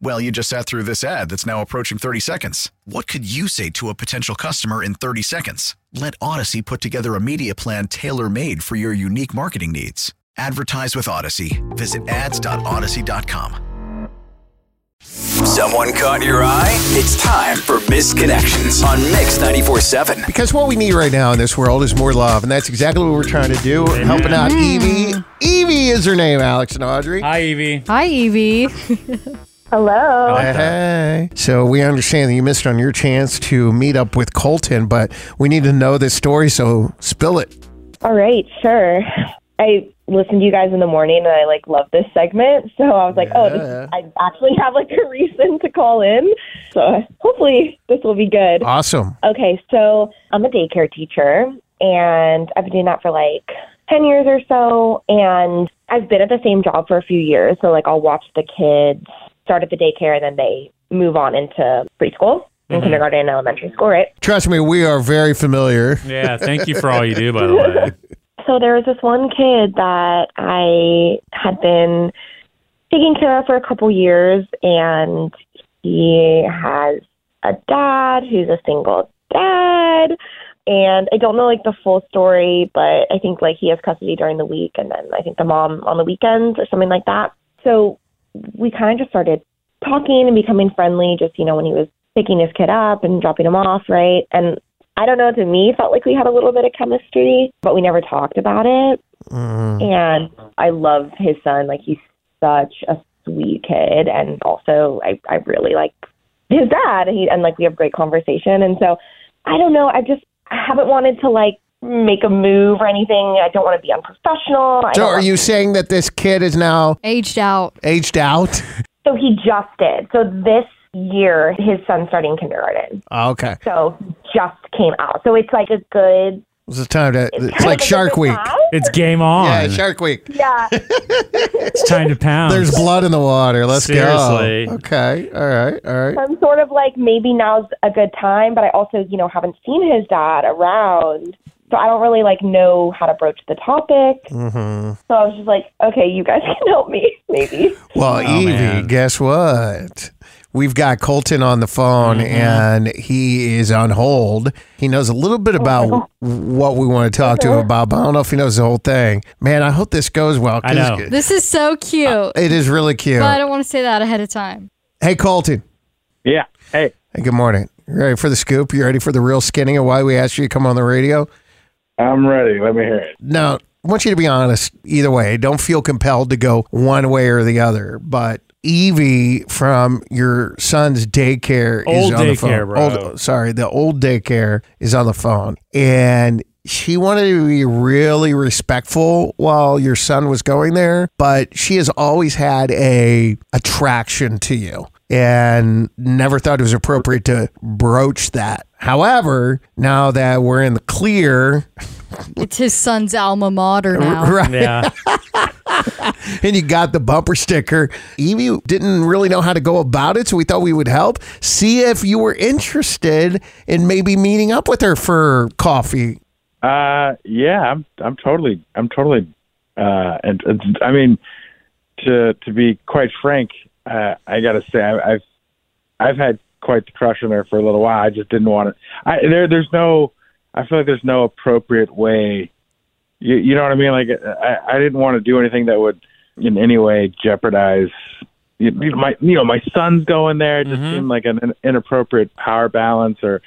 Well, you just sat through this ad that's now approaching 30 seconds. What could you say to a potential customer in 30 seconds? Let Odyssey put together a media plan tailor made for your unique marketing needs. Advertise with Odyssey. Visit ads.odyssey.com. Someone caught your eye? It's time for Missed Connections on Mix 94.7. Because what we need right now in this world is more love, and that's exactly what we're trying to do. We're helping out Evie. Mm. Evie is her name, Alex and Audrey. Hi, Evie. Hi, Evie. Hello. Hey. So we understand that you missed on your chance to meet up with Colton, but we need to know this story, so spill it. All right, sure. I listened to you guys in the morning and I like love this segment. So I was like, oh, this, I actually have like a reason to call in. So hopefully this will be good. Awesome. Okay, so I'm a daycare teacher and I've been doing that for like 10 years or so. And I've been at the same job for a few years. So, like, I'll watch the kids start at the daycare and then they move on into preschool and mm-hmm. kindergarten and elementary school, right? Trust me, we are very familiar. Yeah, thank you for all you do, by the way. So there was this one kid that I had been taking care of for a couple years, and he has a dad who's a single dad. And I don't know like the full story, but I think like he has custody during the week, and then I think the mom on the weekends or something like that. So we kind of just started talking and becoming friendly, just you know when he was picking his kid up and dropping him off, right? And I don't know, to me, felt like we had a little bit of chemistry, but we never talked about it. Mm-hmm. And I love his son. Like, he's such a sweet kid. And also, I, I really like his dad. And, he, and, like, we have great conversation. And so, I don't know. I just I haven't wanted to, like, make a move or anything. I don't want to be unprofessional. I So don't are want- you saying that this kid is now Aged out. aged out? So, he just did. So, this year, his son's starting kindergarten. Ah, okay. So, just came out. So, it's like a good. It's the time to, it's kind like Shark Week. time. It's game on. Yeah, Shark Week. Yeah. It's time to pound. There's blood in the water. Let's Seriously. go. Okay. All right. All right. I'm sort of like maybe now's a good time, but I also, you know, haven't seen his dad around. So I don't really like know how to broach the topic. Mm-hmm. So I was just like, okay, you guys can help me, maybe. Well, Oh, Evie, man. guess what? We've got Colton on the phone Mm-hmm. and he is on hold. He knows a little bit about what we want to talk to him about, but I don't know if he knows the whole thing. Man, I hope this goes well. I know. This is so cute. It is really cute. but I don't want to say that ahead of time. Hey, Colton. Yeah. Hey. Hey, good morning. You ready for the scoop? You ready for the real skinning of why we asked you to come on the radio? I'm ready. Let me hear it. Now, I want you to be honest either way. Don't feel compelled to go one way or the other. But Evie from your son's daycare is Old on the daycare, phone. bro. Old, sorry, the old daycare is on the phone. And she wanted to be really respectful while your son was going there, but she has always had a attraction to you and never thought it was appropriate to broach that. However, now that we're in the clear, It's his son's alma mater now. right? Yeah. and you got the bumper sticker. Evie didn't really know how to go about it, so we thought we would help. See if you were interested in maybe meeting up with her for coffee. Uh, yeah, I'm. I'm totally. I'm totally. Uh, and, and I mean, to to be quite frank, uh, I got to say I, I've I've had quite the crush on her for a little while. I just didn't want to. I there. There's no. I feel like there's no appropriate way. You, you know what I mean? Like I, I didn't want to do anything that would in any way jeopardize. You you know, my you know my son's going there. It just seemed like an, an inappropriate power balance or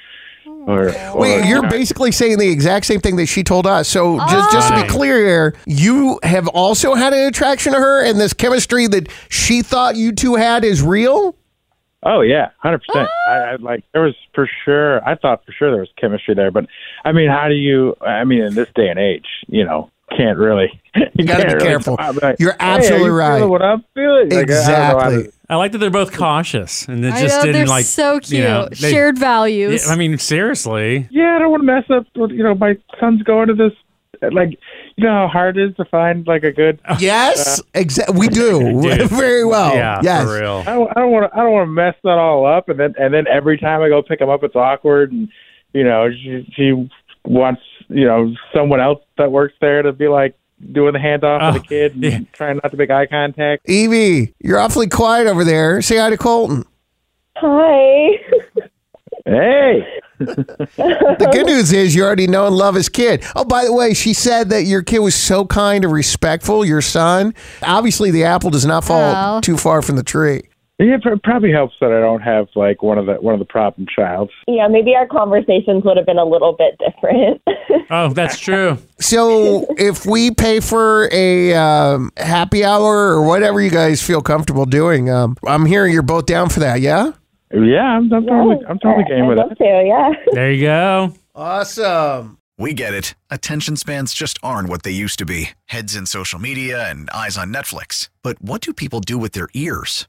Or, or Wait, you you're basically saying the exact same thing that she told us. So just just to be oh. clear here, you have also had an attraction to her, and this chemistry that she thought you two had is real. Oh yeah, hundred percent. I, I like there was for sure. I thought for sure there was chemistry there, but I mean, how do you? I mean, in this day and age, you know, can't really. You, gotta be really careful. come out and be like, You're "Hey, absolutely are you right. What I'm feeling Like, I don't know exactly. to- I like that they're both cautious and they I just know, didn't they're like so cute. you know, they- Shared values. Yeah, I mean, seriously. yeah, I don't want to mess up. With, you know, my son's going to this. Like, you know how hard it is to find like a good. Yes, uh, exactly. We do very well. yeah, yes. for real. I don't, I don't want to. I don't want to mess that all up, and then and then every time I go pick him up, it's awkward, and you know she, she wants you know someone else that works there to be like doing the handoff Oh, for the kid and yeah. trying not to make eye contact. Evie, you're awfully quiet over there. Say hi to Colton. Hi. Hey, The good news is you already know and love his kid. Oh, by the way, she said that your kid was so kind and respectful, your son. Obviously, the apple does not fall Oh. too far from the tree. Yeah, it probably helps that I don't have like one of the one of the problem childs. yeah, maybe our conversations would have been a little bit different. Oh, that's true. So, if we pay for a um, happy hour or whatever you guys feel comfortable doing, um, I'm hearing you're both down for that, yeah? Yeah, I'm, I'm totally I'm totally game I'd with love it. to, yeah. There you go. Awesome. We get it. Attention spans just aren't what they used to be heads in social media and eyes on Netflix. But what do people do with their ears?